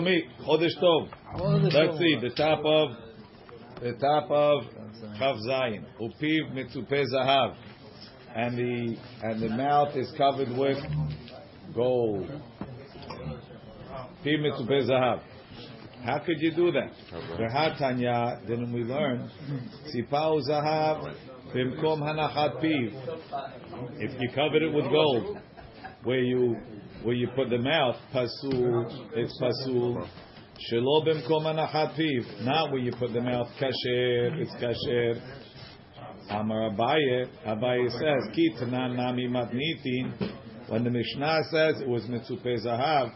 me, Chodesh Tov. Let's see the top of the top of Chav Zayin. Upiv mitzupe zahav, and the and the mouth is covered with gold. Piv mitzupe zahav. How could you do that? Tanya, then we learn Sipau zahav bimkom hanachat piv. If you covered it with gold, where you where you put the mouth, pasul, it's pasul. Shelo b'mkom anachat. Not where you put the mouth, kasher, it's kasher. Amar Abaye, Abaye says, ki tanan nami matnitin. When the Mishnah says it was mitzupe zahav,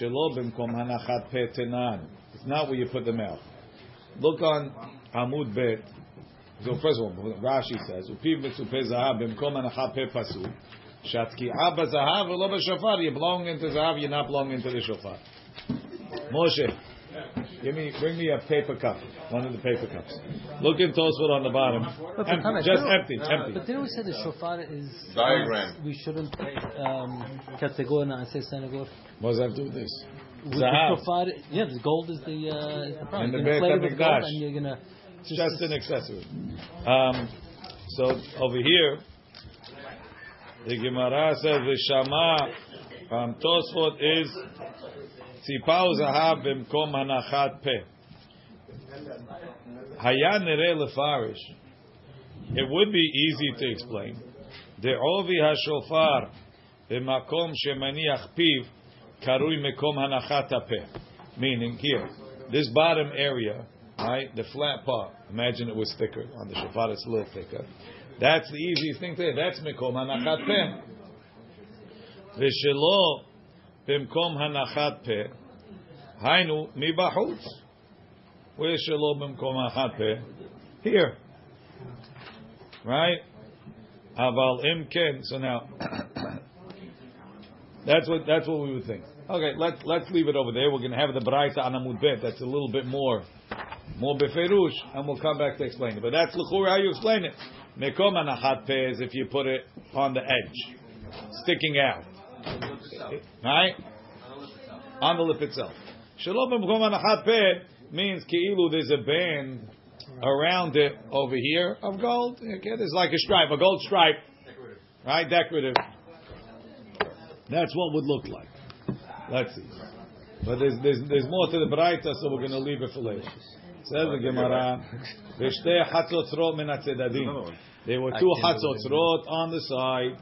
shelo b'mkom hanachat pe tenan. It's not where you put the mouth. Look on Amud Bet. So first of all, Rashi says, upiv mitzupe zahav b'mkom hanachat pe pasul. Shatki'a b'zahav v'lo b'shofar. You belong into zahav, you're not belonging into the shofar. Moshe, give me, bring me a paper cup, one of the paper cups. Look in Tosfot on the bottom. But Empty, Thomas, just didn't- empty, empty. But didn't we say the shofar is Diagram. We shouldn't um, categor and say synagogue. What does that do with this? With Zahav. the shofar, yeah, the gold is the uh, is the problem. And the You're gonna Beit play with gold HaMikdash. and you're gonna It's just an accessory. Um, so over here, the Gemara says the Shama um, Tosfot is tzipau zahav b'mkom hanachat pe. Haya nere lefarish. It would be easy to explain. De'ovi hashofar b'makom shemaniach piv karui mekom hanachat pe. Meaning here, this bottom area, right, the flat part. Imagine it was thicker on the shofar; it's a little thicker. That's the easiest thing to say. That's mekom hanachat pe. V'shelo b'mkom hanachat pe. Hainu mibachutz. Where's shelo b'mkom hanachat pe? Here, right? Aval im ken. So now, that's what that's what we would think. Okay, let's let's leave it over there. We're going to have the Braita on Bet. That's a little bit more, more beferush, and we'll come back to explain it. But that's l'chura how you explain it. Mekom anachat peh is if you put it on the edge, sticking out, right? On the lip itself. Shalom mekom anachat peh means ki'ilu there's a band around it over here of gold. Okay, there's like a stripe, a gold stripe, right? Decorative. That's what would look like. Let's see. But there's, there's, there's more to the Braita, so we're going to leave it for later. Says the Gemara, "V'shtei hatzotzrot min hatzedadim." There were two hatzotzrot on the side.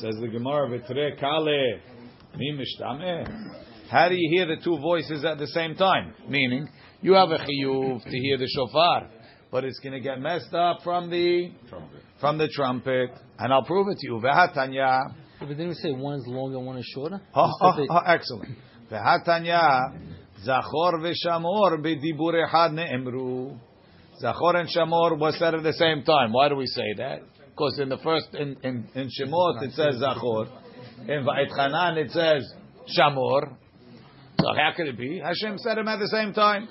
Says the Gemara, "V'tre kale mi mishtame." How do you hear the two voices at the same time? Meaning, you have a chiyuv to hear the shofar, but it's going to get messed up from the from the trumpet, and I'll prove it to you. V'hatanya. But didn't we say one is longer, one is shorter? Oh, You oh, said oh, excellent. V'hatanya zachor v'shamor b'dibur echad ne'emru. Zachor and shamor was said at the same time. Why do we say that? Because in the first in in, in Shemot it says zachor, in Va'etchanan it says shamor. So how could it be? Hashem said them at the same time.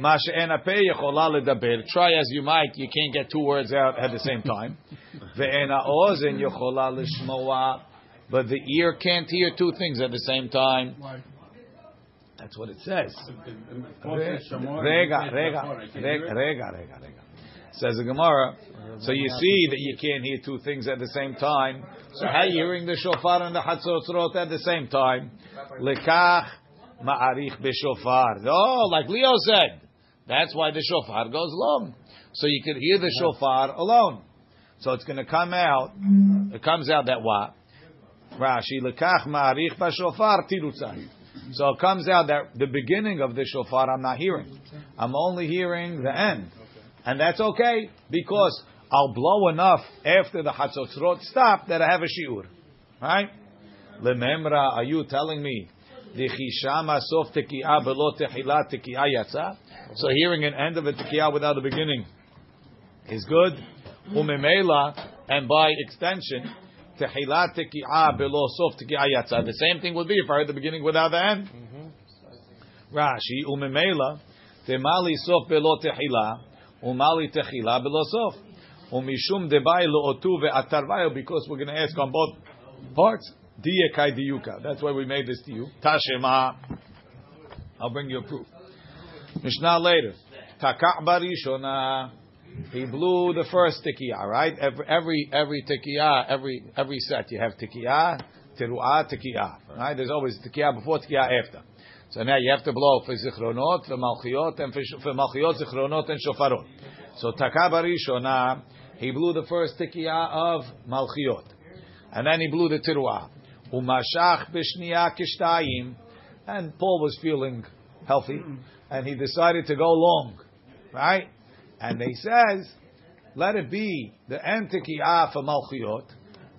Ma she'ena ledaber. Try as you might, you can't get two words out at the same time. Ve'ena ozen yechola lishmoa. But the ear can't hear two things at the same time. That's what it says. Rega, rega, rega, rega, rega. Says the Gemara. So you see that you can't hear two things at the same time. So how are you hearing the shofar and the hatzotzrot at the same time? Lekach ma'arich b'shofar. Oh, like Leo said. That's why the shofar goes long. So you could hear the shofar alone. So it's going to come out. It comes out that what? Rashi lekach ma'arich b'shofar tirutzai. So it comes out that the beginning of the shofar I'm not hearing. I'm only hearing the end. And that's okay because I'll blow enough after the hatzotzrot stop that I have a shiur. Right? Lememra, are you telling me the chishama sof tekiah below tehila tekiah? So hearing an end of a tekiah without a beginning is good. Umemela, and by extension, tehila tekiah below sof tekiah yatsa. The same thing would be if I heard the beginning without the end. Mm-hmm. Rashi, umemela, temali sof below tehila, umali tehila below sof. Umishum debai lo otu ve'atarvayo, because we're going to ask on both parts. Diya kai diyuka. That's why we made this to you. Tashema. I'll bring you a proof. Mishnah later. Taka' barishona. He blew the first tikiyah, right? Every every every tikiyah, every every set you have tikiyah, teruah, tikiyah, right? There's always tikiyah before, tikiyah after. So now you have to blow for zichronot, for malchiot, and for, malchiot, zichronot, and shofarot. So taka barishona, he blew the first tikiyah of malchiot, and then he blew the teruah. Umashach b'shniya kishtayim, and Paul was feeling healthy, and he decided to go long, right? And he says, let it be the end tikiyah for malchiot,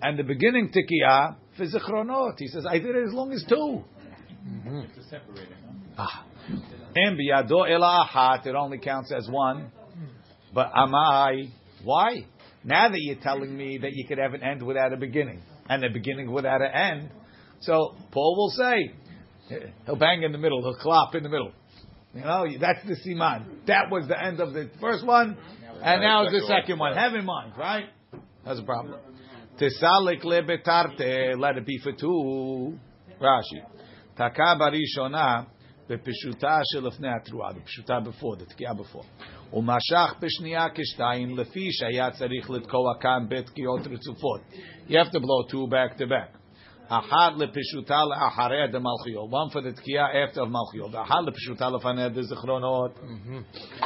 and the beginning tikiyah for zichronot. He says, I did it as long as 2 Ah. And biyado ela ahat, it only counts as one. But amai, why? Now that you're telling me that you could have an end without a beginning, and a beginning without an end, so Paul will say, he'll bang in the middle, he'll clap in the middle. You know, that's the siman. That was the end of the first one, and now it's the second one. Have in mind, right? That's a problem. Tesalik lebetarte, let it be for two. Rashi. Taka barishona, בפשוטה שלפני התרועה, בפשוטה before, the תקיעה before. ומשך בשנייה כשתיים, לפי שהיה צריך לתקוע כאן בתקיעות רצופות. You have to blow two back to back. Ahad lepishutal ahareh de. One for the tkiah after of malchiyot. Ahad zichronot. Mm-hmm.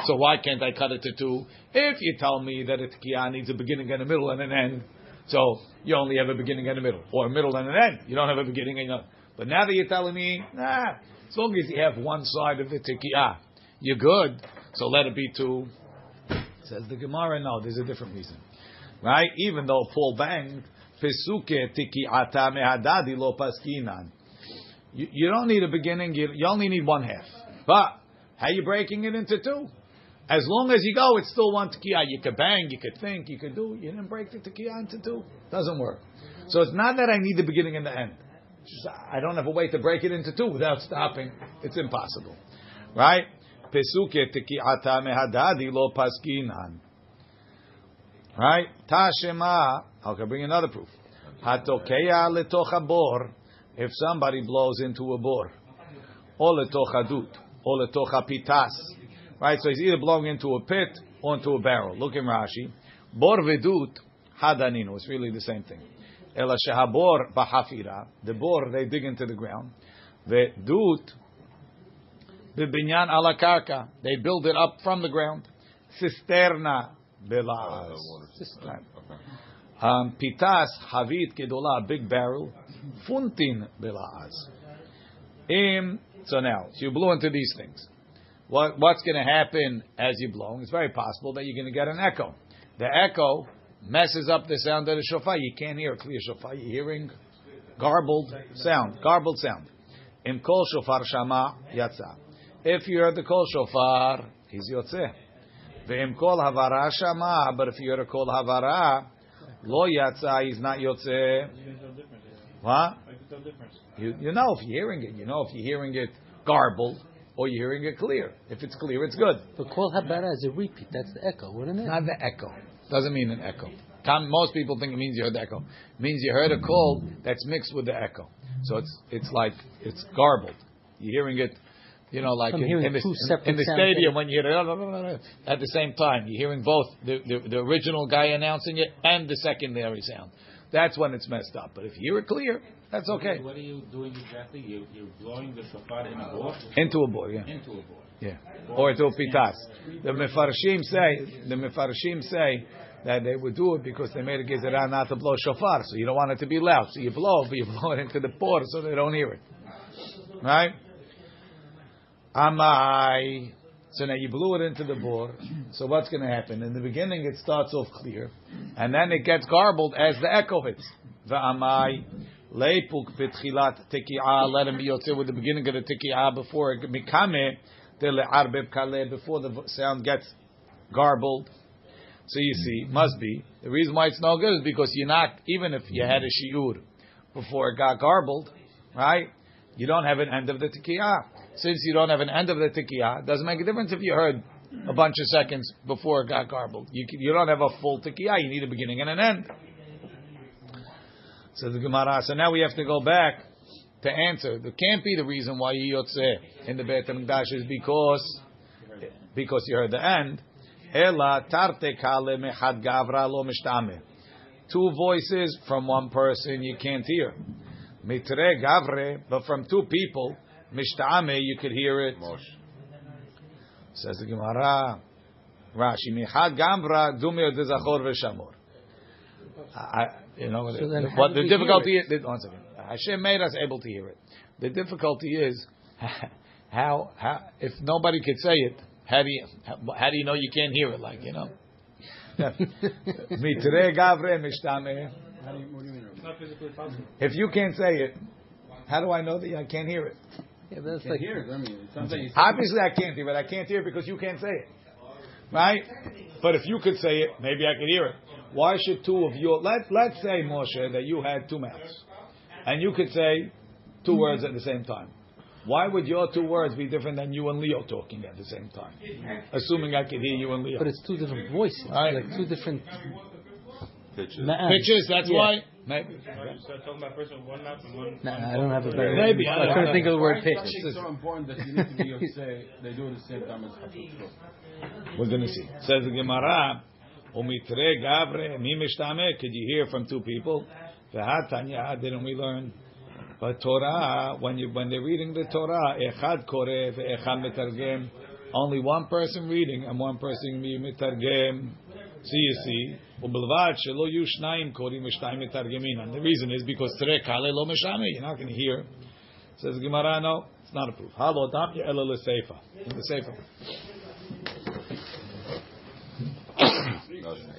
So why can't I cut it to two? If you tell me that a tkiah needs a beginning and a middle and an end, so you only have a beginning and a middle, or a middle and an end. You don't have a beginning and a. But now that you're telling me, nah, as long as you have one side of the tkiah, you're good. So let it be two. Says the Gemara, no, there's a different reason, right? Even though Paul banged pesuke tikiyata mehadadi lo paskinan. You, you don't need a beginning. You, you only need one half. But how are you breaking it into two? As long as you go, it's still one tikiyah. You could bang, you could think, you could do. You didn't break the tikiyah into two. Doesn't work. So it's not that I need the beginning and the end. Just, I don't have a way to break it into two without stopping. It's impossible, right? Pesuke tikiyata mehadadi lo paskinan. Right? Tashema. Okay, bring another proof. Hatokeya letocha bor. If somebody blows into a bor, or letocha dut, or letocha pitas. Right? So he's either blowing into a pit or into a barrel. Look in Rashi. Bor vedut hadaninu. It's really the same thing. Ela shehabor bahafira. The bor they dig into the ground. Vedut bibinyan ala karka. They build it up from the ground. Cisterna belaz. Um, pitas havit kedola, big barrel. Funtin belaz. Im. So now, so you blow into these things. What, what's going to happen as you blow? It's very possible that you're going to get an echo. The echo messes up the sound of the shofar. You can't hear a clear shofar. You're hearing garbled sound. Garbled sound. In kol shofar shama yatsa. If you heard the kol shofar, he's yotzeh. Ve'im kol havara shama. But if you heard a kol havara, lo yatsa, he's not yotzeh. What? You, you know if you're hearing it. You know if you're hearing it garbled or you're hearing it clear. If it's clear, it's good. But kol habara is a repeat. That's the echo, wouldn't it? Not the echo. Doesn't mean an echo. Most people think it means you heard the echo. It means you heard a call that's mixed with the echo. So it's it's like it's garbled. You're hearing it, you know, like in, in the, in, in the stadium when you hear at the same time. You're hearing both the, the, the original guy announcing it and the secondary sound. That's when it's messed up. But if you hear it clear, that's okay. What are you doing exactly? You, you're blowing the shofar in a board? Into a board, yeah. Into a board. Yeah. Or to a pitas. The mefarshim say, the mefarshim say that they would do it because they made a gezerah not to blow shofar, so you don't want it to be loud. So you blow, but you blow it into the port so they don't hear it. Right? Amai. So now you blew it into the bore. So what's going to happen? In the beginning, it starts off clear, and then it gets garbled as the echo hits. Va'amai leipuk b'tchilat teki'ah. Let him be yotzei with the beginning of the teki'ah before it mikame le'arbeb kaleh before the sound gets garbled. So you see, must be the reason why it's no good is because you're not even if you had a shiur before it got garbled, right? You don't have an end of the teki'ah. Since you don't have an end of the tekiah, it doesn't make a difference if you heard a bunch of seconds before it got garbled. You, you don't have a full tekiah, you need a beginning and an end. So the Gemara, so now we have to go back to answer. There can't be the reason why you yotze in the Beit HaMikdash is because because you heard the end. Tarte kale mechad lo. Two voices from one person you can't hear. Mitre gavre, but from two people, mishtame you could hear it. Says the Gemara. Rashi mechad gavra dumir de zachor v'shamor. I, you know So then what the difficulty is. One second. Hashem made us able to hear it. The difficulty is how how if nobody could say it, how do you how, how do you know you can't hear it? Like you know. Mitre gavre mishtame. It's not physically possible. If you can't say it, how do I know that I can't hear it? Yeah, that's Can't like hear it. I mean, it you Obviously, I can't hear it. I can't hear it because you can't say it, right? But if you could say it, maybe I could hear it. Why should two of you? Let Let's say Moshe that you had two mouths, and you could say two words at the same time. Why would your two words be different than you and Leo talking at the same time? Assuming I could hear you and Leo. but it's two different voices, Right. like two different Pictures. ma'ans. Pitches. That's Yeah. why. Maybe. You start talking about one mouth one. Nah, I don't have a better. Maybe, I I, don't couldn't know. think of the word pitch. It's so important that you need to be able to say they do it the same time as Hatzot We're going to see. Says the Gemara, "Umitre gavre mi mishtame." Could you hear from two people? V'hatanya, didn't we learn? But Torah, when you when they're reading the Torah, echad kore ve'echad metargem. Only one person reading and one person metargem. See, you see. ובלבד שלא יהיו שניים קוראים ושניים מתרגמים. And the reason is because תראה קהלי לא משנה, you're not going to hear. Says the Gemara, no, it's not a proof. הלא דמיה אלא לסייפה. In the Sefer.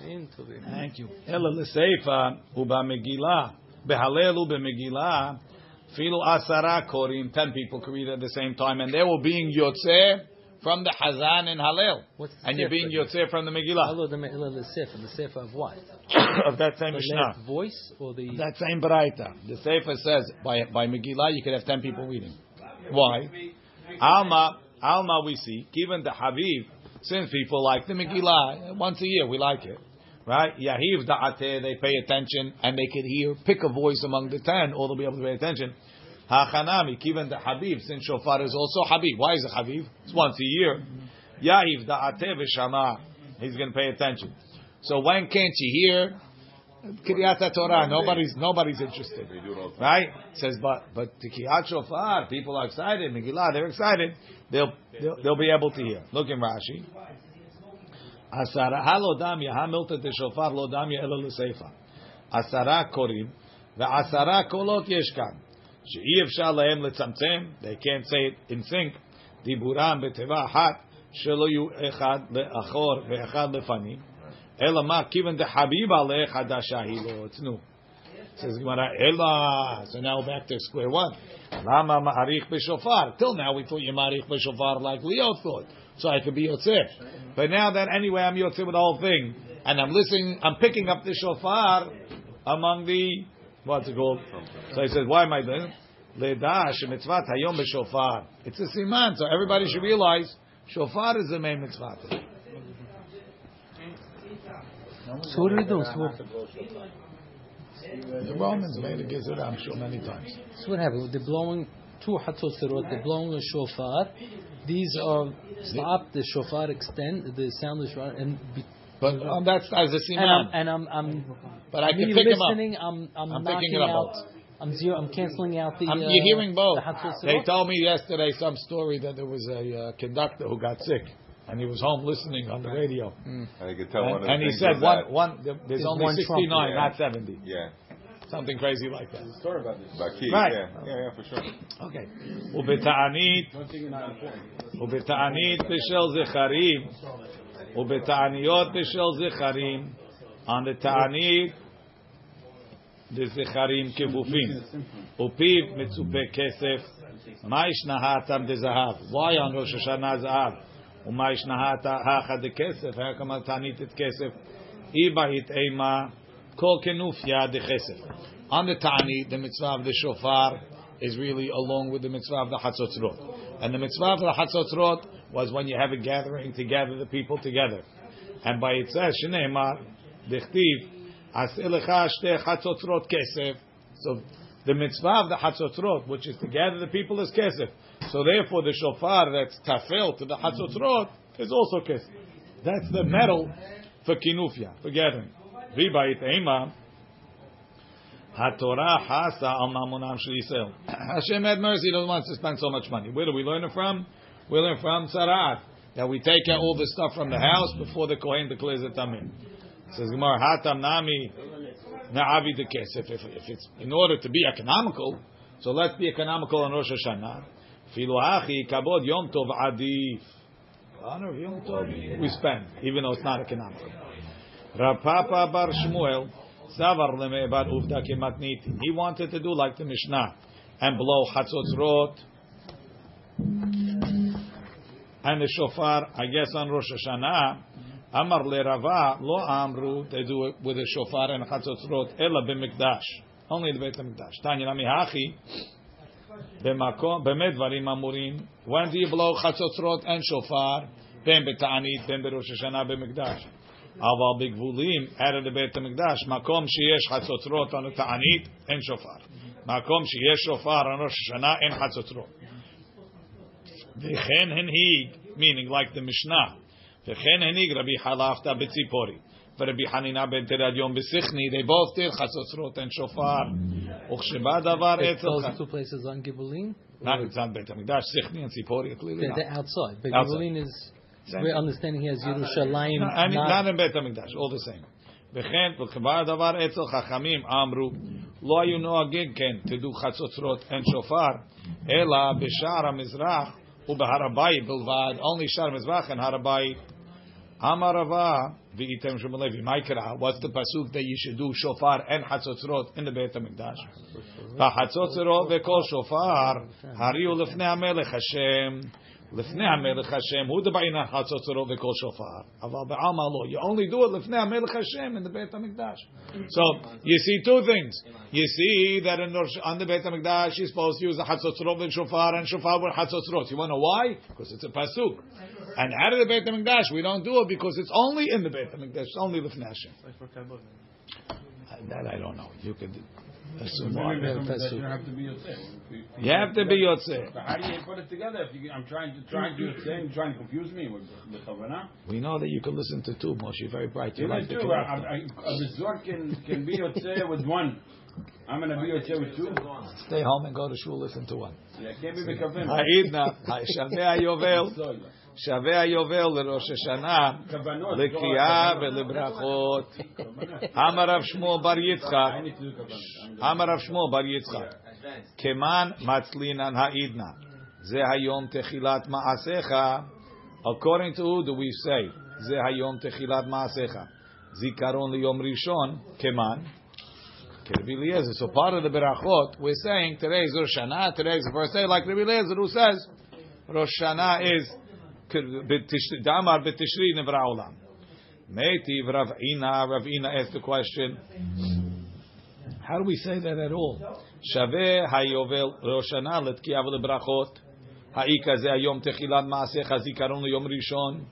Into the Thank you. אלא לסייפה ובמגילה, בהלל ובמגילה, אפילו עשרה קוראים, ten people could read at the same time, and they were being יוצא from the Hazan and Halel. and you're being Yotze from the Megillah. Hello, the Megillah, the Sefer. The Sefer of what? of that same the Mishnah. voice or the... That same Baraita. The Sefer says, by, by Megillah you could have 10 people reading. Why? Alma, Alma we see, given the Habib, since people like the Megillah, once a year we like it. Right? Yahiv da'ateh, they pay attention and they could hear, pick a voice among the ten, or they'll be able to pay attention. Hachanami, given the Habib, since shofar is also Habib. Why is it Habib? It's once a year. Yahiv da'ateh v'shama, he's going to pay attention. So when can't you hear? Kriyat Torah. Nobody's nobody's interested, They do it all right? Says, but but the Kriyat Shofar, people are excited. Megillah, they're excited. They'll, they'll they'll be able to hear. Look in Rashi. Asara halodam yahamilta de shofar ela l'seifa. Asara korim ve'asara kolot yeshkan. They can't say it in sync. Shelo yu echad le'achor ve'echad lefanim. Ela ma kiven de habib aleh chadasha hi. It's new. Says Gemara. So now back to square one. Till now we thought you ma'arich b'shofar like Leo thought. So I could be yotzeh. But now that anyway I'm yotzeh with the whole thing, and I'm listening, I'm picking up the shofar among the what's it called? So he says, why am I doing? Leda shemitzvat hayom b'shofar. It's a siman, so everybody should realize shofar is the main mitzvah. So what are we doing? So what, The Romans made a gezerah, I'm sure, many times. so what happened? They're blowing two hatzotzerot. They're blowing a shofar. These are stop the shofar extend the sound is right and. But um, that's as a siman. And I'm, and I'm, I'm but I can pick him up. I'm, I'm, I'm picking it up out. I'm zero. I'm canceling out the. I'm, uh, you're uh, hearing both. The they told me yesterday some story that there was a uh, conductor who got sick. And he was home listening on the radio. Mm. And, he, and, and he said, "One, one. There's only one 69, Trump, yeah. not 70. Yeah, something crazy like that. There's a story about this. Keith, right. Yeah. yeah, yeah, for sure. Okay. Ubeta'anit, ubeta'anit, b'shel zecharim. ובתעניות בשל זכרים, the תענית, the זכרים כפופים, ופיו מצופה כסף, מה ישנהתם דזהב? Why on ראש השנה זהב? ומה ישנהת האחא דכסף? היה כמה תענית את כסף? איבא התאימה, כל כנופיה דכסף. Mitzvah of the shofar is really along with the mitzvah of the Hatzotzrot. And the mitzvah of the Hatzotzrot was when you have a gathering to gather the people together. And by it says, Shneimar, Dechtiv, Aselecha shte Hatzotzrot kesef. So the mitzvah of the Hatzotrot, which is to gather the people is kesef. So therefore, the shofar that's tafel to the Hatzotrot is also kesef. That's the metal for kinufia, for gathering. Ribayit ema. HaTorah hasa al mamonam shel. Hashem had mercy, he doesn't want us to spend so much money. Where do we learn it from? We learn from Tzara'at. That we take out all the stuff from the house before the Kohen declares it Tamim. Says Gemara, Hatam Nami Na'avi the Kesef. If, it's in order to be economical, so let's be economical on Rosh Hashanah. Filu Kabod Yom Tov Adif. Honor Yom Tov, we spend, even though it's not economical. Rav Papa Bar Shmuel, Savar Leme Bar Uvda Kematniti. He wanted to do like the Mishnah and blow Hatzotzrot and the shofar, I guess on Rosh Hashanah. Amar le Rava lo amru. They do it with a shofar and Hatzotzrot ela b'mikdash. Only the Beit Hamikdash. Tanya nami hachi. במקום, באמת דברים אמורים, when do you blow חצוצרות and shofar, בין בתענית, בין בראש השנה במקדש. אבל בגבולים, ערב לבית המקדש, מקום שיש חצוצרות על תענית, אין שופר. מקום שיש שופר על ראש השנה, אין חצוצרות. וכן הנהיג, meaning like the משנה, וכן הנהיג רבי חלפתא בציפורי. ורבי חנינה בן תרדיון בסכני, they both did חצוצרות אין שופר. וכשבא דבר אצל... Those two places on Gibulin? Not, it's not בית המקדש, סכני and ציפורי, clearly not. They're outside. But Gibulin is... we're understanding here as Yerushalayim. No, I mean, not- not in בית המקדש, all the same. וכן, וכבר דבר אצל חכמים אמרו, לא היו נוהגים כן, תדעו חצוצרות אין שופר, אלא בשער המזרח ובהר הבית בלבד, only שער המזרח and הר הבית. אמר רבה, ואיתם שמלוי, מה יקרא? What's the pasuk that you should do שופר and חצוצרות in the בית המקדש? והחצוצרות וכל שופר, הריעו לפני המלך השם. לפני המלך השם, הוא דבעינן חצוצרות וכל שופר. אבל בעלמא לא. You only do it לפני המלך השם in the בית המקדש. So, you see two things. You see that in, Rosh- on the בית המקדש you're supposed to use the חצוצרות ושופר and שופר with חצוצרות. You want to know why? Because it's a pasuk. And out of the בית המקדש we don't do it because it's only in the בית המקדש. It's only לפני השם. That I don't know. You could You have to be Yotze. You have to be Yotze. But how do you put it together? If you, I'm trying to try to do the trying to confuse me with the We know that you can listen to two, Moshe, very bright. You like two. A Mizor can, can be Yotze with one. I'm going to be Yotze with two. Stay home and go to shul, listen to one. Yeah, can't be Mekavanah. Ha'idna, ha'ishaveh yovel. שווה היובל לראש השנה, Kavanot. לקריאה ולברכות. אמר רב שמואל בר I יצחק, need to do kavanot. אמר רב שמואל בר יצחק, כמן מצלינן העידנא, זה היום תחילת מעשיך, according to who do we say, זה היום תחילת מעשיך, זיכרון ליום ראשון, כמן, כרבי אליעזר. So part of the berachot, we're saying today is Rosh Hashanah, today is the first day, like Rabbi Eliezer who says, Rosh Hashanah is b'tish- Damar b'tishri nevra olam. Meiti Rav Ina, Rav Ina asked the question, how do we say that at all? Shaveh hayovel Rosh Hashanah letkiya v'lebrachot. האי כזה היום תחילת מעשיך זיכרון ליום ראשון,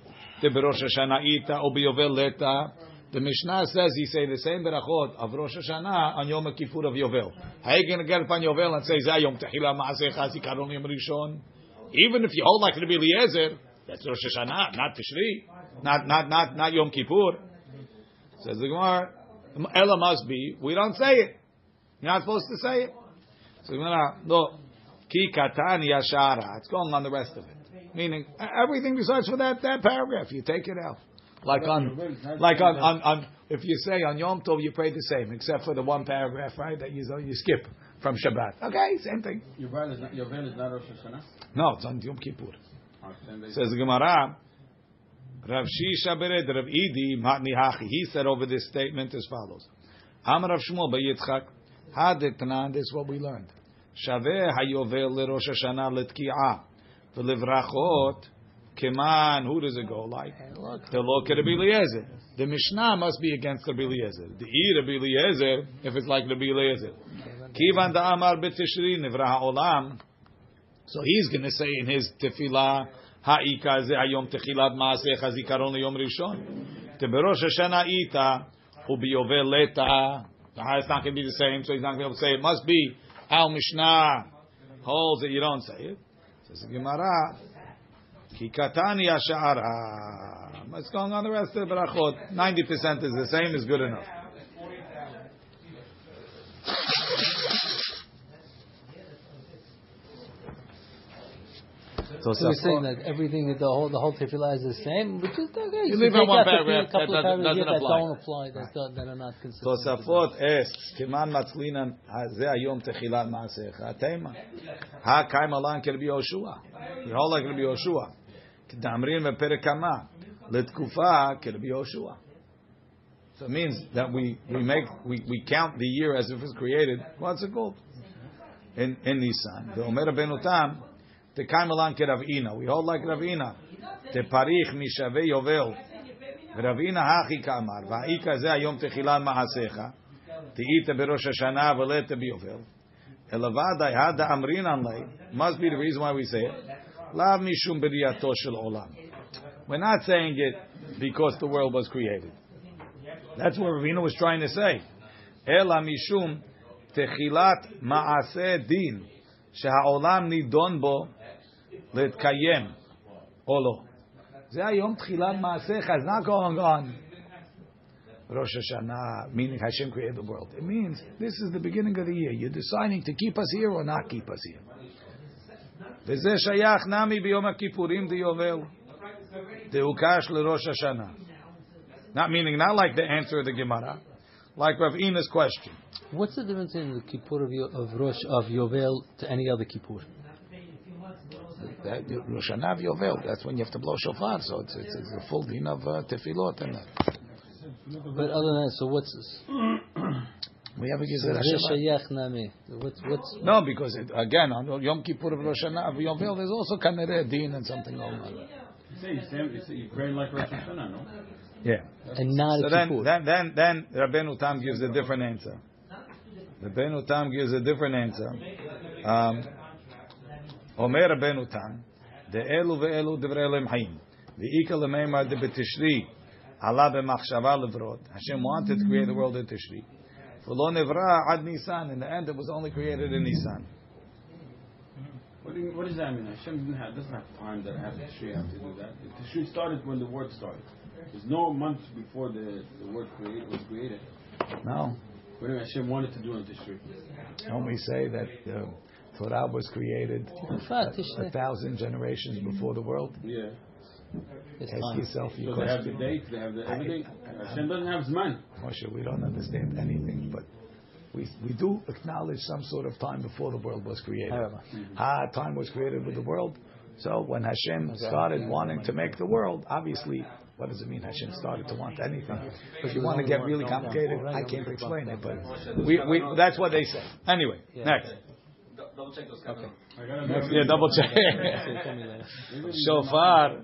ובראש השנה איתה או ביובל לטה. The Mishnah says he say the same berachot of Rosh Hashanah on Yom Kippur of Yovel. How you going to get upon Yovel and say Zayom Tehila Maasecha Zikaron Yom Rishon? Even if you hold like Rabbi Eliezer, that's Rosh Hashanah, not Tishri, not not not not Yom Kippur. Says the Gemara, Ella must be. We don't say it. You're not supposed to say it. So the Gemara, no, Ki Katan Yashara. It's going on the rest of it. Meaning everything besides for that that paragraph, you take it out. Like on, like on, on, on, if you say on Yom Tov you pray the same, except for the one paragraph, right, that you you skip from Shabbat. Okay, same thing. Your veil is not your veil is not Rosh Hashanah. No, it's on Yom Kippur. Says the Gemara, Rav Shisha Bered, Rav Idi, Matni Hachi. He said over this statement as follows. Amar Rav Shmuel bar Yitzchak, Hadetnan, this is what we learned. Shaveh hayovel leRosh Hashanah letki'ah, v'levrachot, keman, who does it go like? The lo Rabbi Eliezer. The Mishnah must be against Rabbi Eliezer. The E Rabbi Eliezer, if it's like Rabbi Eliezer. Kivan da Amar betishri nevra ha'olam. So he's going to say in his tefillah, ha'ika ze hayom techilat ma'aseh zikaron liyom rishon. Te berosh Hashanah ita, ubiyovel leta. It's not going to be the same, so he's not going to be able to say it must be Our Mishnah holds that you don't say it. Says Gemara, Ki katani. What's going on the rest of the brachot? 90% is the same, is good enough. So, so we're saying that everything, the whole the whole tefillah is the same. Which is okay. You, you leave out one paragraph that doesn't, doesn't apply. That don't apply. That, don't, that are not consistent. Tosafot asks, "Kiman matlinan ze ayom techilat maasecha tema? Ha kaim alan kerbi Yoshua? Yehola kerbi Yoshua? Damrin veperikama letkufa kerbi Yoshua." So it means that we, we make we, we count the year as if it's created. What's it called? In in Nissan, the Omer Benutam. תקיימה לן כרב We hold like רב אינה. תפריך משווה יובל. ורב אינה הכי כאמר, והאי כזה היום תחילת מעשיך, תהיית בראש השנה ולית ביובל, אלא ודאי הדה אמרינן לי, must be the reason why we say it, לאו משום בריאתו של עולם. We're not saying it because the world was created. That's what Ravina was trying to say. אלא משום תחילת מעשה דין, שהעולם נידון בו להתקיים, או לא. זה היום תחילת מעשיך, it's not going on. Rosh Hashanah, meaning Hashem created the world. It means this is the beginning of the year. You're deciding to keep us here or not keep us here. וזה שייך נמי ביום הכיפורים דיובל. דהוקש לראש השנה. Not meaning, not like the answer of the Gemara, like Rav Ina's question. What's the difference in the kippur of, Yo- of Rosh of Yovel to any other kippur? That, Rosh Hashanah Yovel, that's when you have to blow shofar, so it's, it's, it's a full din of uh, tefillot and that. But other than that, so what's this? We have a Gezerah Ze Shabbat. shayach nami. What's what's No, because it, again on Yom Kippur of Rosh Hashanah, Yovel, there's also Kanere Din and something going on. You say you say you say you pray like Rosh Hashanah, no? Yeah. and not So then, kippur? then, then, then Rabbeinu Tam gives a different answer. Rabbeinu Tam gives a different answer. Um, Omer Rabbeinu Tam, ve'elu divrei Elohim hayim, ve'ika lemeimar de betishri, Allah b'machshava levrot. Hashem wanted to create the world in Tishri. V'lo nevra ad Nisan. In the end, it was only created in Nisan. What, do you, what does that mean? Hashem didn't have, doesn't have time that has Tishri have to do that. Tishri started when the word started. There's no month before the, the word create, was created. No. What did Hashem wanted to do in Tishri? Don't we say that the Torah was created a, a thousand generations before the world? Yeah. It's Ask fine. yourself So your they have the question. date, they have the everything. Hashem doesn't have Zman. Moshe, we don't understand anything, but we, we do acknowledge some sort of time before the world was created. However. Ah, time was created with the world. So when Hashem started wanting to make the world, obviously, what does it mean Hashem started to want anything? If you want to get really complicated, I can't explain it, but we, we, that's what they say. Anyway, next. Double check those Okay. I yeah, double check. So tell me later. Shofar,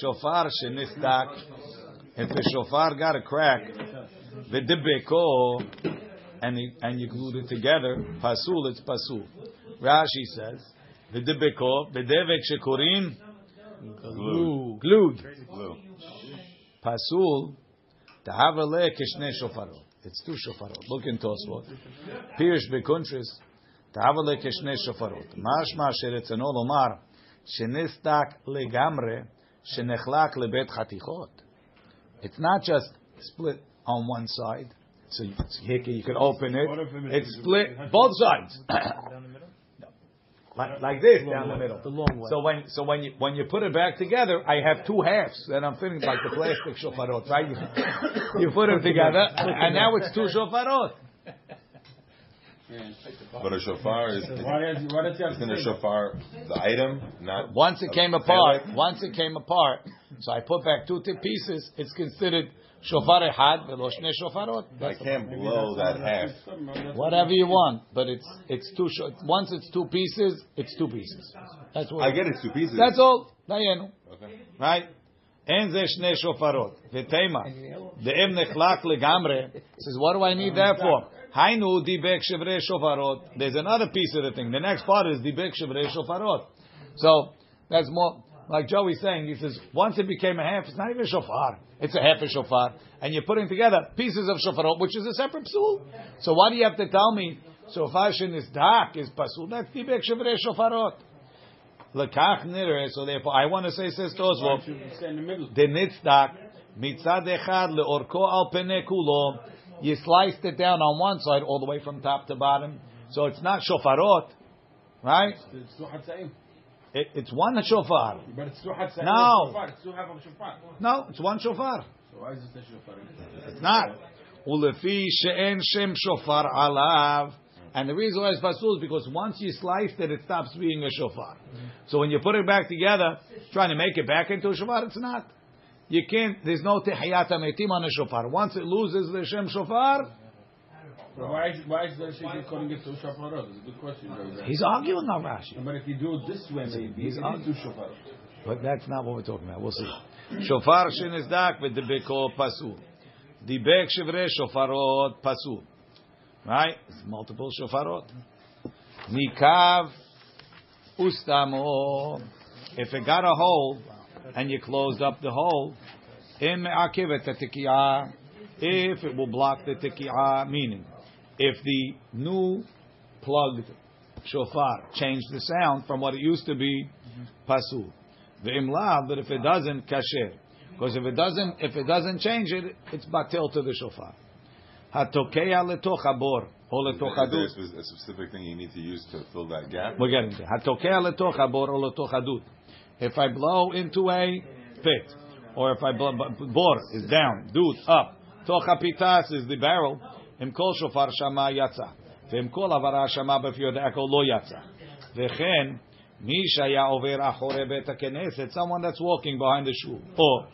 shofar shenistak. If the shofar got a crack, the dibeko, and he, and you glued it together, pasul, it's pasul. Rashi says, the dibeko, the devek shekorim, Glue. glued. Glue. Pasul, tahavale keshne shofarot. It's two shofarot. Look in Tosfot. Pirish bekuntris, tahavale keshne shofarot. Mashma sheretzeno lomar, shenistak legamre, shenechlak lebet chatichot. It's not just split on one side. So you, here you can open it. It's split both sides. like, like this down the middle. The long way. So when so when you when you put it back together, I have two halves that I'm fitting like the plastic shofarot, right? You, you put them together, and now it's two shofarot. But a shofar is, Why does, why does he have isn't to a say shofar the item, not Once it came a apart, pellet? once it came apart, so I put back two tip pieces. It's considered shofar ehad velo shne shofarot. I can't blow that half. Whatever you want, but it's it's two. Sho- once it's two pieces, it's two pieces. That's what. I get it two pieces. That's all. Dayenu. Okay. Right? אין זה שני שופרות. ותימה, דאם נחלק לגמרי, says, what do I need that for? Hainu dibek shofarot. There's another piece of the thing. The next part is dibek shevrei shofarot. So that's more like Joey's saying. He says once it became a half, it's not even a shofar. It's a half a shofar, and you're putting together pieces of shofarot, which is a separate psul. So why do you have to tell me shofashin is dark is pasul? That's dibek shevrei shofarot. Lekach nireh. So therefore, I want to say, says Tosfot, the nitzdak mitzad echad leorko al penekulom. You sliced it down on one side all the way from top to bottom. So it's not shofarot, right? It, it's one shofar. But it's. No. Shofar. It's two half of shofar. No, it's one shofar. So why is it a shofar? It's not. Ulefi she'en shem shofar alav. And the reason why it's pasul is because once you sliced it, it stops being a shofar. So when you put it back together, trying to make it back into a shofar, it's not. You can't. There's no tehiyat metim on a shofar. Once it loses the shem shofar, So why is why is the shikha calling it two shofarot? It's a good question. Rabbi. he's arguing on Rashi. But if you do it this way, maybe He's on- two shofarot. But that's not what we're talking about. We'll see. Shofar shenizdak v'debeko pasul. Dibek shevre shofarot pasul. Right? It's multiple shofarot. Nikav ustamo. If it got a hole and you closed up the hole, im me'akivet tekiyah. If it will block the tekiyah, meaning if the new plugged shofar changed the sound from what it used to be, pasul. The imlav, but if it doesn't, kasher. Because if it doesn't, if it doesn't change it, it's batil to the shofar. Hatokeya letoch habor o letoch Is there a hadut. spe- a specific thing you need to use to fill that gap? We're getting there. Hatokeya letoch habor o letoch hadut. If I blow into a pit, or if I blow, bor is down, dut up, toch hapitas is the barrel. Im kol shofar shama yatsa. V'im kol avara shama b'fiyod echo lo yatsa. V'chen mi shaya over achore bet haKnesset, someone that's walking behind the shul, or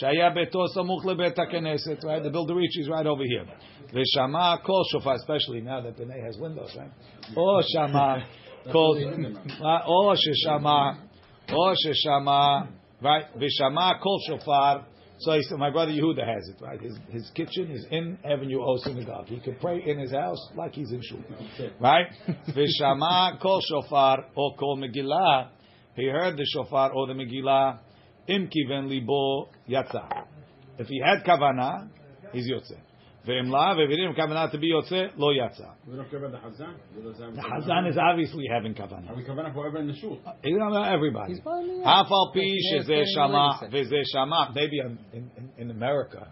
shaya beto samuch lebet haKnesset, right? The builder is right over here. V'shama kol shofar, especially now that Bnei has windows, right? Or shama kol, uh, or sheshama, or sheshama, right? V'shama kol shofar. So he said, my brother Yehuda has it, right? His, his kitchen is in Avenue O Synagogue. He could pray in his house like he's in shul, right? V'shama kol shofar or kol megillah. He heard the shofar or the megillah. Im kiven libo yatsa. If he had kavana, he's yotze. Ve'im la, if he didn't have kavana to be yotze, lo yatsa. We don't care about the Hazan. The Hazan is obviously having Are we covering up forever in the shul? Uh, you everybody. He's probably not. Half al pi Yeah, shezeh shama very shama. Maybe in, in, in America,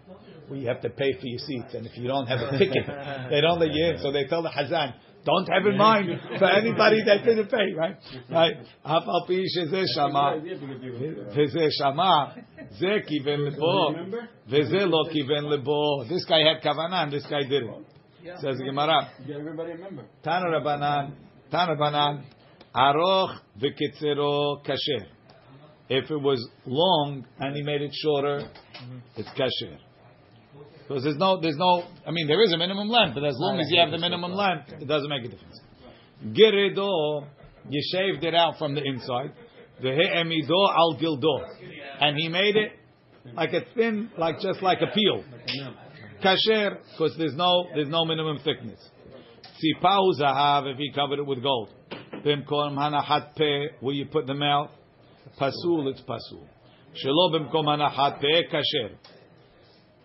where you have to pay for your seats, and if you don't have a ticket, they don't let you in. So they tell the Hazan, don't have in mind for anybody that didn't pay, right? Right? Half al pi shezeh shama v'zeh shama zeh kiven lebo Remember? v'zeh lo kiven lebo. This guy had kavana, and this guy didn't. Says the Gemara. Everybody remember. Tana Rabbanan, Tana Rabbanan, Aroch v'kitzero kasher. If it was long and he made it shorter, mm-hmm. it's kasher. Because there's no, there's no, I mean, there is a minimum length, but as long ah, as you have the minimum length, it doesn't make a difference. Geredo, you shaved it out from the inside. Al gildo. And he made it like a thin, like just like a peel. Kasher, because there's no there's no minimum thickness. Tzipahu zahav if he covered it with gold. Bimkom hanachat pe where you put the mouth. Pasul it's pasul. Shelo bimkom hanachat pe kasher.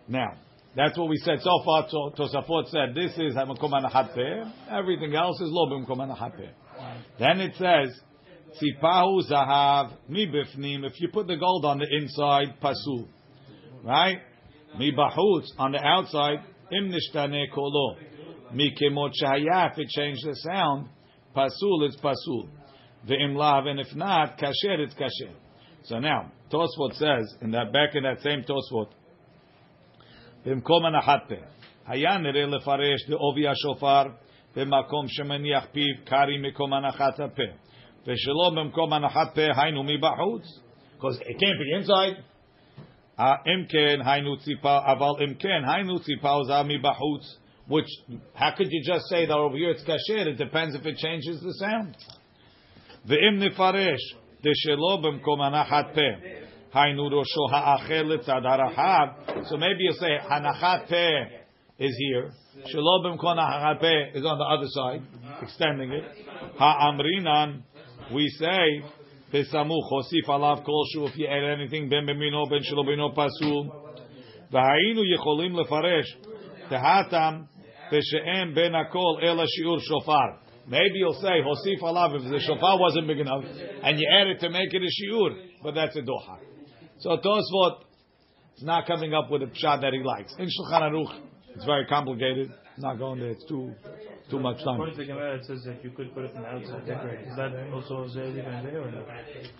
Now that's what we said so far. Tosafot said this is bimkom hanachat pe. Everything else is lo bimkom hanachat pe. Then it says tzipahu zahav mi bifnim. If you put the gold on the inside, pasul. Right? Mi bahutz on the outside, im nishtane kolo. Mi kemot shahaya, if it changed the sound, pasul, it's pasul. Ve'im lav, and if not, kasher, it's kasher. So now, Tosfot says, in that back in that same Tosfot, במקום הנחת פה, היה נראה לפרש דעובי השופר במקום שמניח פיו קרי מקום הנחת הפה, ושלא במקום הנחת פה היינו מבחוץ, because it can't be inside. אם כן, היינו ציפה, אבל אם כן, היינו ציפה זה מבחוץ, which, how could you just say that over here it's kasher? It depends if it changes the sound. ואם נפרש דשלא במקום הנחת פה, היינו ראשו האחר לצד הרחב, so maybe you say הנחת פה is here, שלא במקום הנחת פה is on the other side, extending it. האמרינן, we say besamuch hosif alav kol shu. If you add anything, ben bemino ben shelo bino pasul. V'hainu yecholim lefaresh tehatam v'she'em ben akol ela shiur shofar. Maybe you'll say hosif alav if the shofar wasn't big enough, and you add it to make it a shiur, but that's a doha. So Tosfot is not coming up with a pshat that he likes. In Shulchan Aruch, it's very complicated. I'm not going there. It's too too much time. According to the Gemara, it says that you could put it from the outside. Is that also Zayli Ben Zay or no?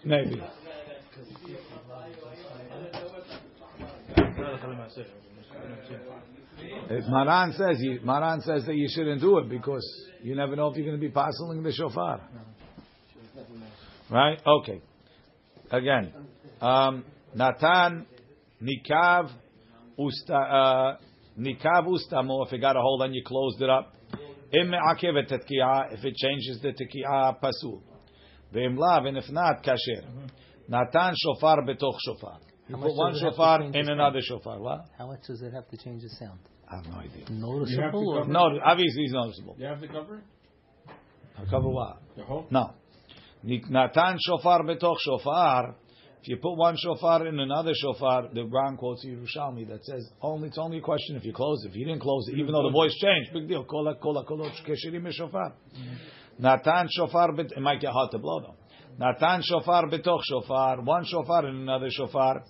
Maybe. If Maran says you, Maran says that you shouldn't do it because you never know if you're going to be parceling the shofar. Right? Okay. Again, um, Natan nikav usta uh, nikav ustamo. If it got a hold and you closed it up, im me'akev et If it changes the tekiah, pasul. Ve'im lav, and if not, kasher. Mm-hmm. Natan shofar betoch shofar. You How put much one does it have to shofar change in the another shofar. What? How much does it have to change the sound? I have no idea. Noticeable or No, obviously it's noticeable. You have to cover it? I Cover what? The whole? No. Natan shofar betoch shofar. If you put one shofar in another shofar, the Ran quotes Yerushalmi that says only it's only a question if you close. If you didn't close it, even though the voice changed, big deal. Kola kola kolot keshirim shofar. Natan shofar. It might get hard to blow though. Natan shofar betoch shofar. One shofar in another shofar.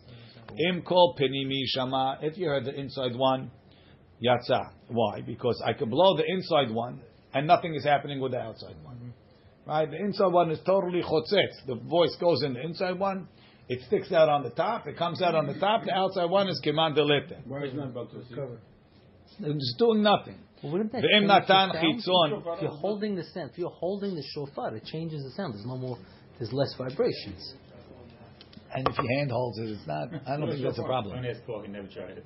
Im kol penimi shama. If you heard the inside one, yatsa. Why? Because I could blow the inside one, and nothing is happening with the outside one. Right? The inside one is totally chotzetz. The voice goes in the inside one. It sticks out on the top. It comes out on the top. The outside one is keman delete. Why is not about to see? It's doing nothing. Well, wouldn't that change the natan sound? chitzon. If you're holding the sound, if you're holding the shofar, it changes the sound. There's no more. There's less vibrations. And if your hand holds it, it's not. I don't think that's a problem. The it's talking, never tried it.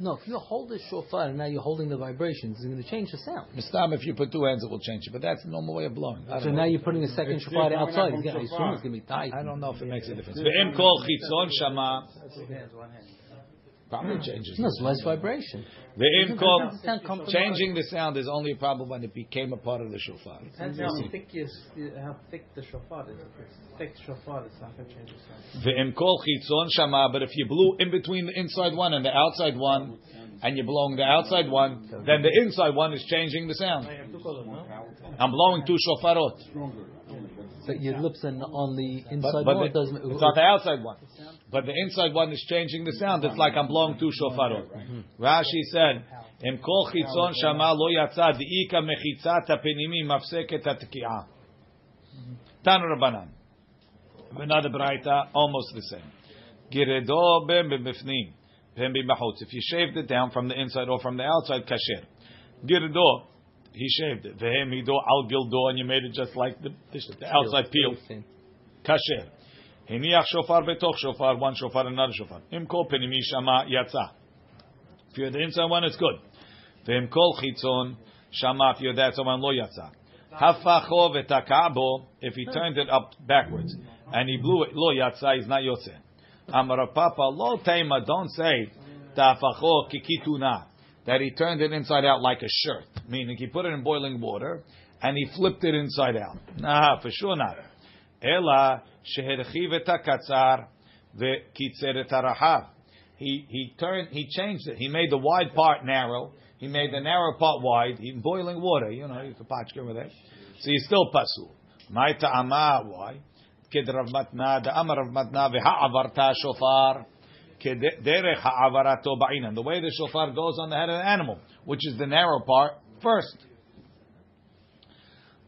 No, if you hold the shofar and now you're holding the vibrations, it's going to change the sound. Mistam, if you put two hands, it will change it. But that's the normal way of blowing. So don't now you're putting a second It's shofar outside. It's gonna- I assume it's going to be tight. I don't know if it makes a difference. Ve'im kol chitzon shama. Probably changes. No, it's less vibration. Ve'im kol. Doesn't sound. Changing the sound is only a problem when it became a part of the shofar. Depends how thick is how thick the shofar is. If it's thick shofar, it's not going to change the sound. Ve'im kol chitzon shama. But if you blew in between the inside one and the outside one, and you're blowing the outside one, then the inside one is changing the sound. I'm blowing two shofarot. But your lips are on the inside but one. the, doesn't. it's not the outside one. But the inside one is changing the sound. It's like I'm blowing two shofarot. Rashi said, "Em kol chitzon shama lo yatsa diika mechitzat hapinimi mafseket hatki'ah." Tanu Rabbanan. Another braita, almost the same. Giredo ben b'mifnim, ben b'machutz. If you shaved it down from the inside or from the outside, kasher. Giredo, he shaved it. Vehem hido al gildo, and you made it just like the, the outside peel. Kasher. Hiniach shofar betoch shofar, one shofar, another shofar. Im kol penimi shama yatsa. If you're the inside one, it's good. V'im kol chitzon shama, if you're the outside one, lo yatsa. Hafacho v'takabo, if he turned it up backwards, and he blew it, lo yatsa, he's not yotze. Amar Papa, lo teima, don't say, tafacho kikituna, that he turned it inside out like a shirt, meaning he put it in boiling water, and he flipped it inside out. Nah, for sure not. Ela sheherchiv et hakatzar ve'kitzer et harahav. He he turned he changed it. He made the wide part narrow. He made the narrow part wide. In boiling water, you know, you can patch with that. So he's still pasul. My ta'ama why? Kid Rav Matna the Amar Rav Matna shofar. Derech ha'avarato ba'inan. The way the shofar goes on the head of the animal, which is the narrow part first.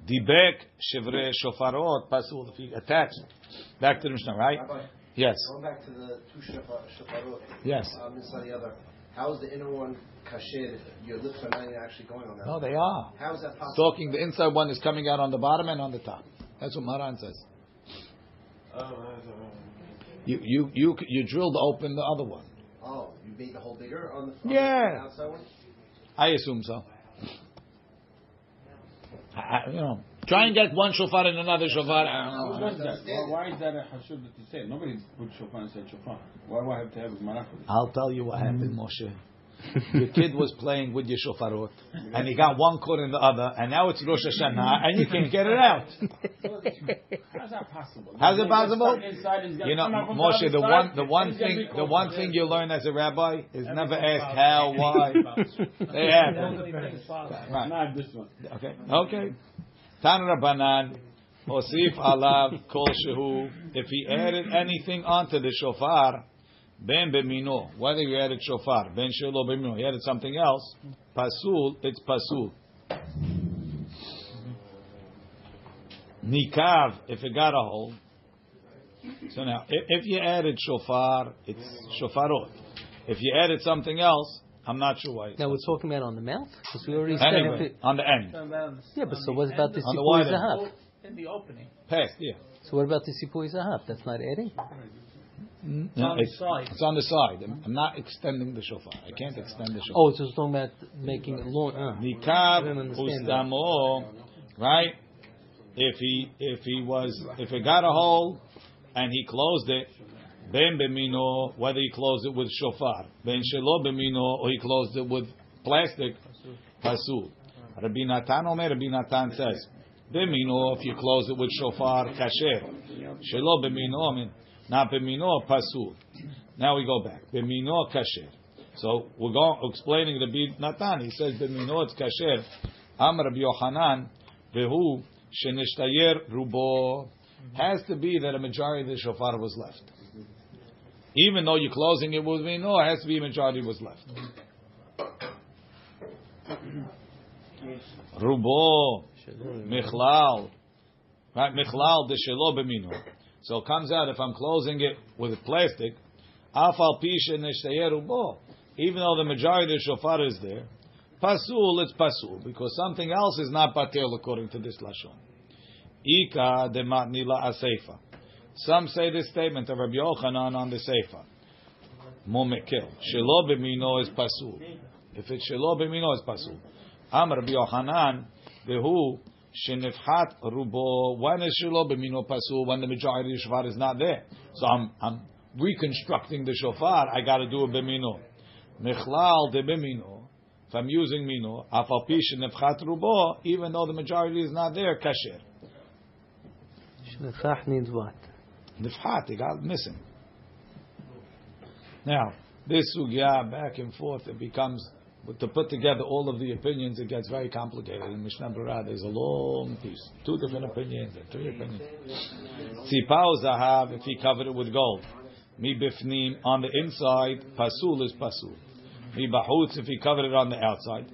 Dibek shivre shofarot pasul. If you attach back to the Mishnah, right? Rabbi, Yes. Going back to the two shofar- shofarot, Yes. um, inside the other, how is the inner one kasher your lips are not even actually going on that? No, they are. How is that possible? Talking, the inside one is coming out on the bottom and on the top. That's what Maran says. You you you you drilled open the other one. Oh, you made the hole bigger on the front Yeah. and outside one? I assume so. I, I- you know, try and get one shofar and another shofar. I don't Who know. does that? Why, why is that a hashud to say? Nobody put shofar inside shofar. Why do I have to have a marach? I'll tell you what happened, Moshe. Your kid was playing with your shofarot, and he got one cord in the other, and now it's Rosh Hashanah, and you can't get it out. How's that possible? How's it possible? start inside and he's gonna You know, come out from Moshe, the one, the one thing, the one thing you learn as a rabbi is never ask how, why. They have. Right. Not this one. Okay. Okay. Tan Rabbanan, Osif alav kol shehu. If he added anything onto the shofar, ben bemino. Whether you added shofar, ben shelo bemino, he added something else. Pasul, it's pasul. Nikav, if it got a hole. So now, if, if you added shofar, it's shofarot. If you added something else, I'm not sure why. Now we're talking about on the mouth because we already said if Anyway, it, on the end, So about the- yeah, but so the what about the end On sipui wide zahab? In the opening. past, yeah. So what about the sipui zahab? That's not adding. It's on the side. it's on the side. I'm, I'm not extending the shofar. I can't extend the shofar. Oh, it's just talking about making it long. Uh. I Nikav didn't understand right? If he if he was if it got a hole and he closed it, ben bemino, whether he closed it with shofar, ben shelo bemino, or he closed it with plastic, pasul. Rabbi Natan Omer, Rabbi Natan says, bemino, if you close it with shofar, kasher. Shelo bemino, I mean, not bemino, pasul. Now we go back. Bemino, kasher. So we're going explaining Rabbi Natan. He says bemino, it's kasher. Am Rabbi Yochanan, vehu shenishtayer rubo. Has to be that a majority of the shofar was left. Even though you're closing it with mino, it has to be a majority was left. Rubo, Michlal, right? Michlal de shelo b'mino. So it comes out if I'm closing it with plastic, afal. Even though the majority of the shofar is there, pasul it's pasul because something else is not patel according to this lashon. Ika de matnila aseifa. Some say this statement of Rabbi Yochanan on the seifa. Momekel. Shelo b'mino is pasul. If it's shelo b'mino is pasul. Am Rabbi Yochanan vehu shenifhat rubo. When is shelo b'mino pasul? When the majority of the shofar is not there. So I'm I'm reconstructing the shofar. I got to do a b'mino. Michlal de b'mino. If I'm using mino, afal pi shenifhat rubo, even though the majority is not there, kasher. Shnefach needs what? Nifhat, it got missing. Now, this sugya back and forth, it becomes to put together all of the opinions. It gets very complicated. In Mishnah Berurah, there's a long piece, two different opinions, three opinions. Tzipao zahav, if he covered it with gold, mi bifnim on the inside, pasul is pasul. Mi bahutz, if he covered it on the outside.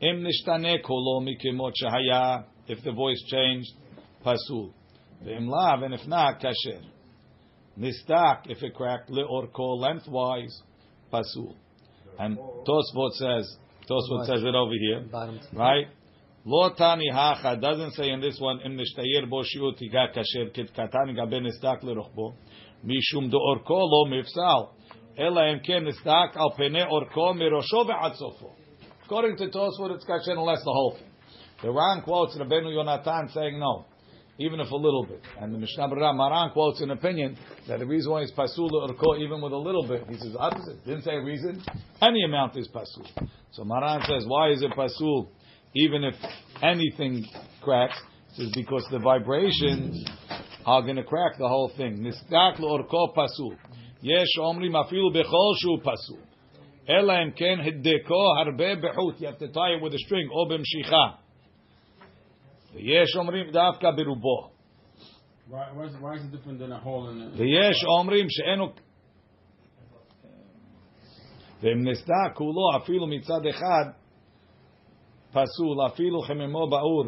Im nishtane kolo mikimot shahaya, if the voice changed, pasul. Ve'im lav, and if not, kasher. Nistak, if it cracked, le'orko, lengthwise, pasul. And Tosfot says, Tosfot says it over here, right? Lo tani hacha doesn't say in this one im nishtayir bo shiut higa kasher kit katan gabe nistak lerochbo mishum do orko lo mifsal ela im ken nistak al pene orko mirosho ve'ad sofo. According to Tosfot, it's kasher unless the whole thing. The Ran quotes Rabbeinu Yonatan saying no, even if a little bit. And the Mishnah Berurah Maran quotes an opinion that the reason why it's pasul orko even with a little bit. He says opposite. Didn't say reason. Any amount is pasul. So Maran says why is it pasul even if anything cracks? He says because the vibrations are going to crack the whole thing. Nistak orko pasul. Yesh omrim afilu bechol shu pasul. Ela im ken hiddeko harbe behut. You have to tie it with a string. O b'mshicha. ויש אומרים דווקא ברובו. Why, why, is, why is it different than a hole in the... ויש אומרים שאינו... ואם נסדק כולו אפילו מצד אחד פסול, אפילו חממו באור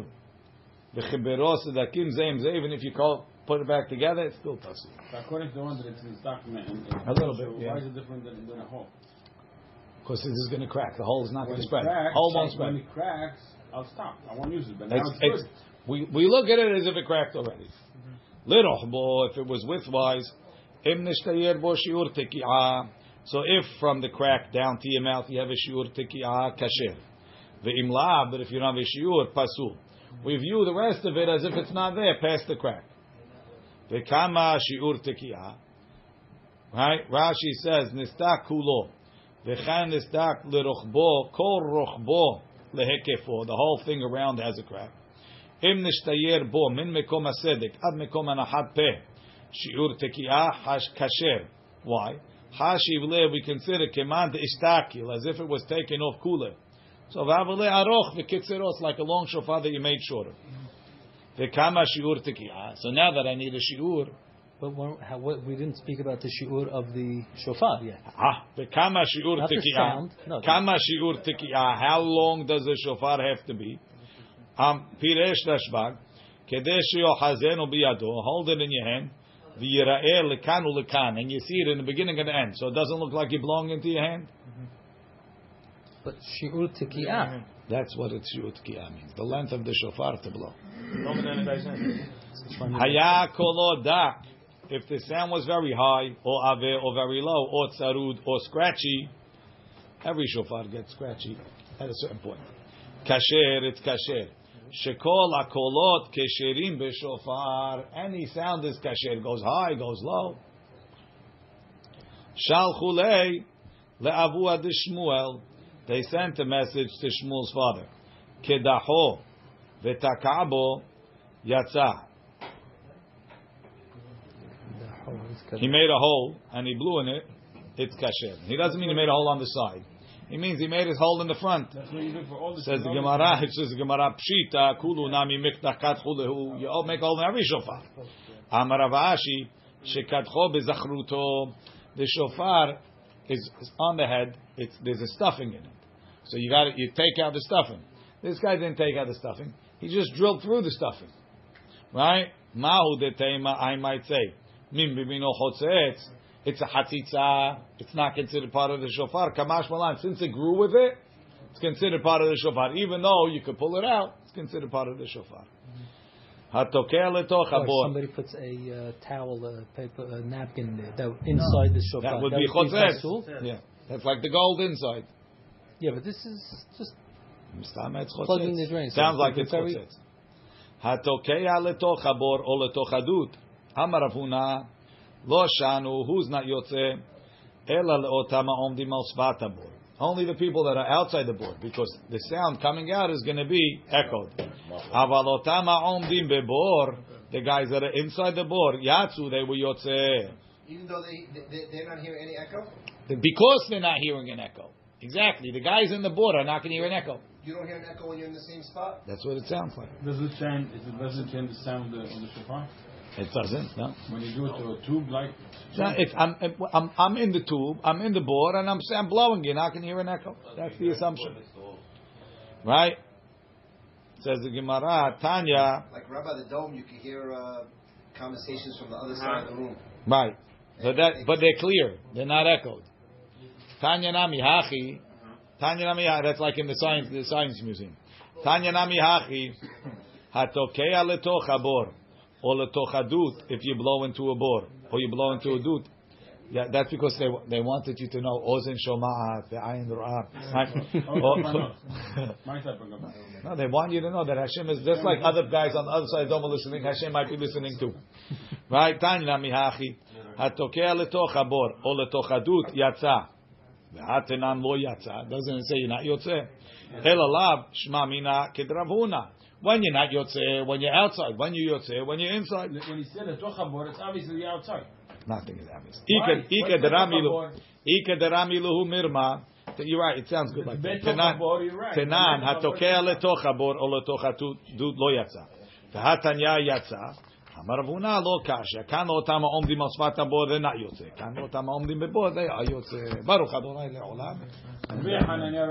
וחיברו סדקים זה עם זה, even if you call, put it back together, it's still פסול. So according to the one that it's in this document, in, in, A little bit, so yeah. Why is it different than, than a hole? Because this is going to crack. The hole is not When going to it spread. cracks, hole won't when spread. it cracks, I'll stop. I won't use it. But now It's, it's, it's, we, we look at it as if it cracked already. Mm-hmm. Lirohbo, if it was widthwise, im nishtayer bo shiur teki'ah. So if from the crack down to your mouth you have a shiur teki'ah, kasher. Ve'im la, but if you don't have a shiur, pasul. We view the rest of it as if it's not there, past the crack. Ve'kama shiur teki'ah. Right? Rashi says, nistak kulo. V'chan nisdak lerochbo kol rochbo The whole thing around has a crack. Why? Hashiv le we consider ishtakil as if it was taken off kule. So v'avale aroch v'kitzeros like a long shofar that you made shorter. V'kama shiur. So now that I need a shiur, how, what, we didn't speak about the shiur of the shofar yet. ah, v'kama shiur Not the sound. No. Kama shiur tekiah. How long does the shofar have to be? Um, piresh rashbag. Kedesh yochazenu biyado. Hold it in your hand. V'yira'eh lekan ulekan. And you see it in the beginning and the end. So it doesn't look like it belongs into your hand. But shiur tikiyah. That's what it's shiur tekiah means. The length of the shofar to blow. Longer than a guy's hand. Haya kolo dak. If the sound was very high, or ave, or very low, or tsarud, or scratchy, every shofar gets scratchy at a certain point. Kasher, it's kasher. Shekol akolot kesherim b'shofar. Any sound is kasher. Goes high, goes low. Shal chulei le'avua de Shmuel. They sent a message to Shmuel's father. Kedaho v'takabo yatsa. He made a hole and he blew in it. It's kasher. He doesn't mean he made a hole on the side. He means he made his hole in the front. That's what you do for all the Says the Gemara. It says the Gemara pshita kulu nami miktakat chulehu. You all make a hole in every shofar. Amar Rav shekatcho bezachruto. The shofar is, is on the head. It's there's a stuffing in it. So you got you take out the stuffing. This guy didn't take out the stuffing. He just drilled through the stuffing. Right? Mahu de tema, I might say. Mim bimino chotzetz. It's a hatzitza. It's not considered part of the shofar. Kamash malan. Since it grew with it, it's considered part of the shofar. Even though you could pull it out, it's considered part of the shofar. Hatokeh letoch Or habor. somebody puts a uh, towel, a paper, a napkin there, that inside the shofar. That would be chotzetz. Yeah. That's like the gold inside. Yeah, but this is just Stam. Plugging the drain. So Sounds like it's it's very- chotzetz. Hatokea letoch habor o letoch hadut. Amar Rav Huna, lo shanu, who's not yotze, ela leotam ha'omdim al svat habor. Only the people that are outside the board, because the sound coming out is going to be echoed. Aval otam ha'omdim bebor, the guys that are inside the board, yatsu, they were yotze. Even though they, they they're not hearing any echo, Because they're not hearing an echo. Exactly. The guys in the board are not going to hear an echo. you don't hear an echo when you're in the same spot. That's what it sounds like. Does it sound? does it doesn't change the sound of the, of the shofar It doesn't, no. when you do it to a tube like? No, it's, I'm, I'm, I'm in the tube, I'm in the board, and I'm, I'm blowing. You're not hear an echo. That's the assumption. Right? Says the Gemara, Tanya, Like Rabbi the Dome, you can hear uh, conversations from the other side of the room. right. But, that, but they're clear. They're not echoed. Tanya Nami Hachi, Tanya Nami Hachi, that's like in the science, the science museum. Tanya Nami Hachi, Hatokea letoch habor, or letoch hadut, if you blow into a bor, or you blow into a dut. Yeah, that's because they they wanted you to know ozen shoma'at, the ayin ra'ah. My type of Gemara. No, they want you to know that Hashem is just like other guys on the other side don't listening. Hashem might be listening too, right? Tanya mihachi hatokea letoch habor or letoch yatsa. V'hatenan lo yatsa. Doesn't it say you're not yotze? Elalav shma mina kedravuna. When you're not yotze, when you're outside. When you yotze, when you're inside. When he said a tochabor, it's obviously the outside. Nothing is obvious. Why? Ika ika What's the deramilu tochabor? ika deramilu mirma. You're right. It sounds good like that. Bet tochabor, you're right. Tenan Bet tochabor, hatokea letoch habor or letoch hatut lo yatsa. V'hatanya yatsa. אמר רב הונא לא קשיא, כאן לא אותם העומדים על שפת הבור זה נא יוצא, כאן לא אותם העומדים בבור זה היה יוצא. ברוך אדוני לעולם. Rabbi Hananiah,